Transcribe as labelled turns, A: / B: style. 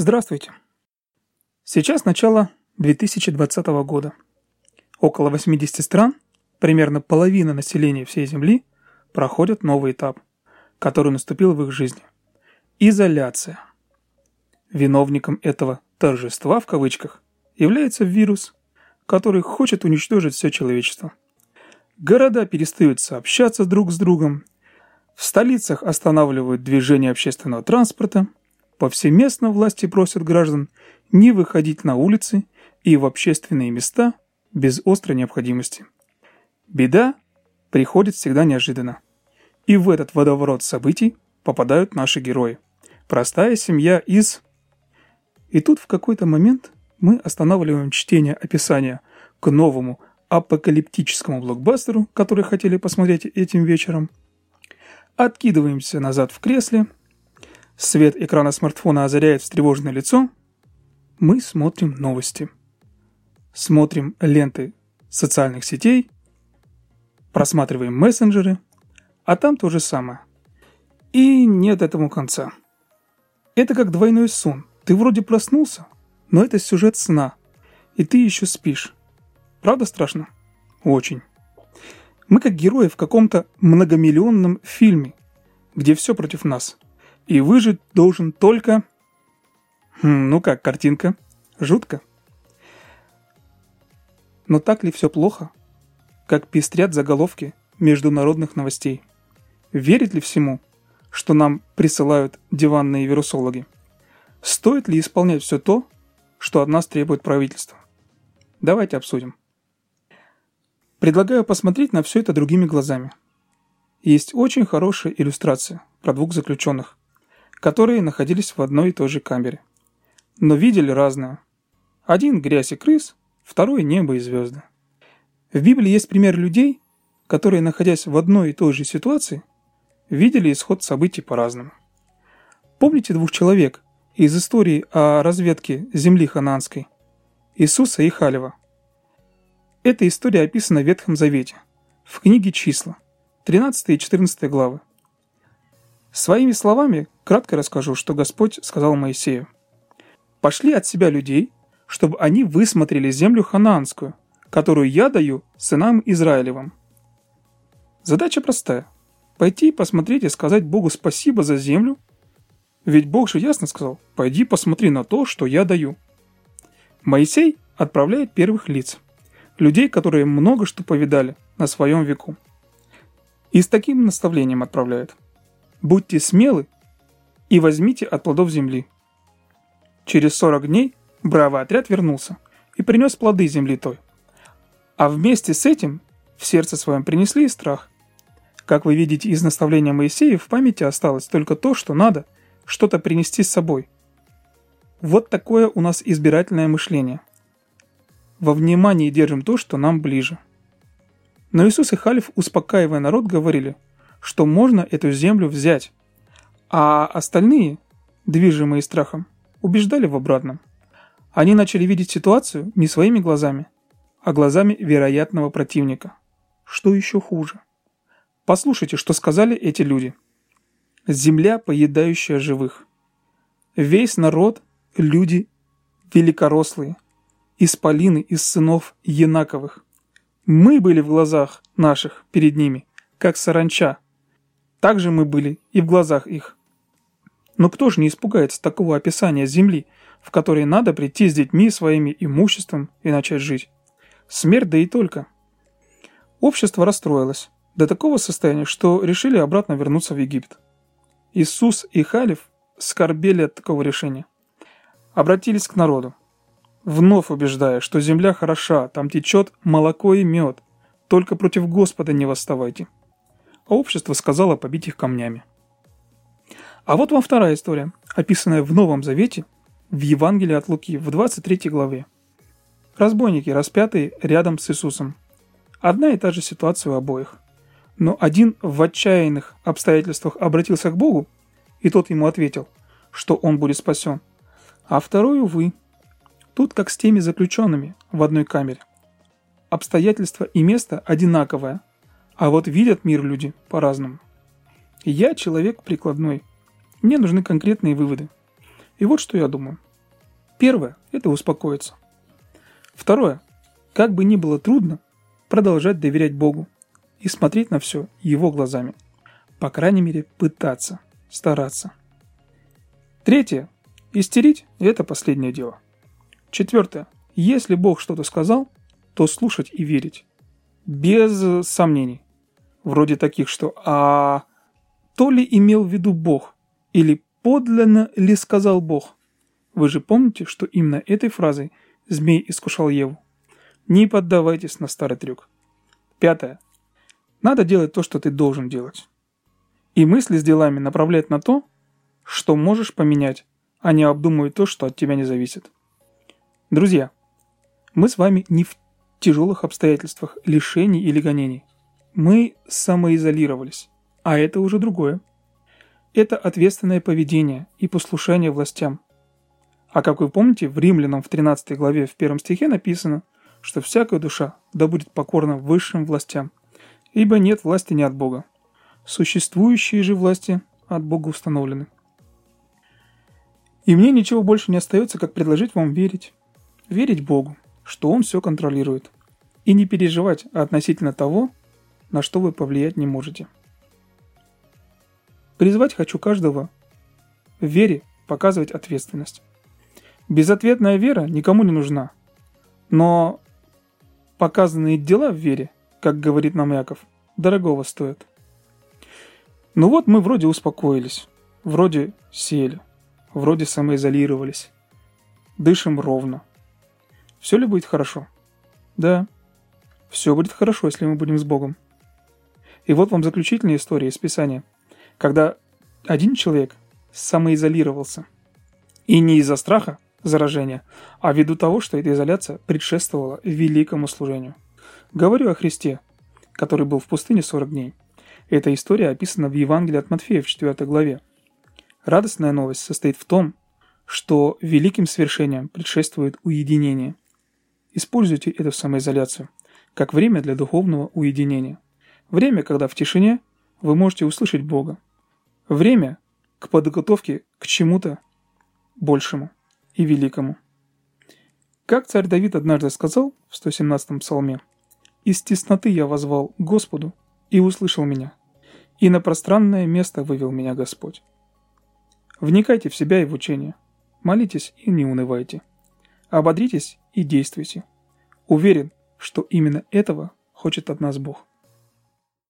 A: Здравствуйте. Сейчас начало 2020 года. Около 80 стран, примерно половина населения всей Земли, проходят новый этап, который наступил в их жизни. Изоляция. Виновником этого «торжества» в кавычках является вирус, который хочет уничтожить все человечество. Города перестают сообщаться друг с другом, в столицах останавливают движение общественного транспорта – Повсеместно власти просят граждан не выходить на улицы и в общественные места без острой необходимости. Беда приходит всегда неожиданно. И в этот водоворот событий попадают наши герои. Простая семья из... И тут в какой-то момент мы останавливаем чтение описания к новому апокалиптическому блокбастеру, который хотели посмотреть этим вечером. Откидываемся назад в кресле – Свет экрана смартфона озаряет встревоженное лицо. Мы смотрим новости. Смотрим ленты социальных сетей, просматриваем мессенджеры, а там то же самое. И нет этому конца. Это как двойной сон. Ты вроде проснулся, но это сюжет сна, и ты еще спишь. Правда страшно? Очень. Мы как герои в каком-то многомиллионном фильме, где все против нас – и выжить должен только... Хм, ну как, картинка? Жутко. Но так ли все плохо? Как пестрят заголовки международных новостей? Верит ли всему, что нам присылают диванные вирусологи? Стоит ли исполнять все то, что от нас требует правительство? Давайте обсудим. Предлагаю посмотреть на все это другими глазами. Есть очень хорошая иллюстрация про двух заключенных, которые находились в одной и той же камере. Но видели разное. Один – грязь и крыс, второй – небо и звезды. В Библии есть пример людей, которые, находясь в одной и той же ситуации, видели исход событий по-разному. Помните двух человек из истории о разведке земли хананской? Иисуса и Халева. Эта история описана в Ветхом Завете, в книге «Числа», 13 и 14 главы. Своими словами кратко расскажу, что Господь сказал Моисею. «Пошли от себя людей, чтобы они высмотрели землю ханаанскую, которую я даю сынам Израилевым». Задача простая – пойти посмотреть и сказать Богу спасибо за землю, ведь Бог же ясно сказал «пойди посмотри на то, что я даю». Моисей отправляет первых лиц, людей, которые много что повидали на своем веку. И с таким наставлением отправляет – Будьте смелы и возьмите от плодов земли. Через 40 дней бравый отряд вернулся и принес плоды земли той. А вместе с этим в сердце своем принесли и страх. Как вы видите из наставления Моисея, в памяти осталось только то, что надо что-то принести с собой. Вот такое у нас избирательное мышление. Во внимании держим то, что нам ближе. Но Иисус и Халиф, успокаивая народ, говорили – что можно эту землю взять, а остальные, движимые страхом, убеждали в обратном. Они начали видеть ситуацию не своими глазами, а глазами вероятного противника. Что еще хуже? Послушайте, что сказали эти люди. Земля, поедающая живых. Весь народ – люди великорослые, исполины из сынов Енаковых. Мы были в глазах наших перед ними, как саранча, так же мы были и в глазах их. Но кто же не испугается такого описания земли, в которой надо прийти с детьми своими имуществом и начать жить? Смерть да и только. Общество расстроилось до такого состояния, что решили обратно вернуться в Египет. Иисус и Халиф скорбели от такого решения. Обратились к народу, вновь убеждая, что земля хороша, там течет молоко и мед, только против Господа не восставайте а общество сказало побить их камнями. А вот вам вторая история, описанная в Новом Завете, в Евангелии от Луки, в 23 главе. Разбойники, распятые рядом с Иисусом. Одна и та же ситуация у обоих. Но один в отчаянных обстоятельствах обратился к Богу, и тот ему ответил, что он будет спасен. А второй, увы, тут как с теми заключенными в одной камере. Обстоятельства и место одинаковое, а вот видят мир люди по-разному. Я человек прикладной. Мне нужны конкретные выводы. И вот что я думаю. Первое – это успокоиться. Второе – как бы ни было трудно, продолжать доверять Богу и смотреть на все Его глазами. По крайней мере, пытаться, стараться. Третье – истерить – это последнее дело. Четвертое – если Бог что-то сказал, то слушать и верить. Без сомнений. Вроде таких, что «а то ли имел в виду Бог?» или «подлинно ли сказал Бог?» Вы же помните, что именно этой фразой змей искушал Еву? Не поддавайтесь на старый трюк. Пятое. Надо делать то, что ты должен делать. И мысли с делами направлять на то, что можешь поменять, а не обдумывать то, что от тебя не зависит. Друзья, мы с вами не в тяжелых обстоятельствах лишений или гонений. Мы самоизолировались, а это уже другое. Это ответственное поведение и послушание властям. А как вы помните, в Римлянам в 13 главе в первом стихе написано, что всякая душа да будет покорна высшим властям, ибо нет власти не от Бога. Существующие же власти от Бога установлены. И мне ничего больше не остается, как предложить вам верить. Верить Богу, что Он все контролирует. И не переживать относительно того, на что вы повлиять не можете. Призвать хочу каждого в вере показывать ответственность. Безответная вера никому не нужна. Но показанные дела в вере, как говорит нам Яков, дорогого стоят. Ну вот мы вроде успокоились, вроде сели, вроде самоизолировались. Дышим ровно. Все ли будет хорошо? Да. Все будет хорошо, если мы будем с Богом. И вот вам заключительная история из Писания, когда один человек самоизолировался. И не из-за страха, заражения, а ввиду того, что эта изоляция предшествовала великому служению. Говорю о Христе, который был в пустыне 40 дней. Эта история описана в Евангелии от Матфея в 4 главе. Радостная новость состоит в том, что великим свершением предшествует уединение. Используйте эту самоизоляцию как время для духовного уединения. Время, когда в тишине вы можете услышать Бога. Время к подготовке к чему-то большему и великому. Как царь Давид однажды сказал в 117-м псалме, «Из тесноты я возвал Господу, и услышал меня, и на пространное место вывел меня Господь». Вникайте в себя и в учение, молитесь и не унывайте, ободритесь и действуйте. Уверен, что именно этого хочет от нас Бог.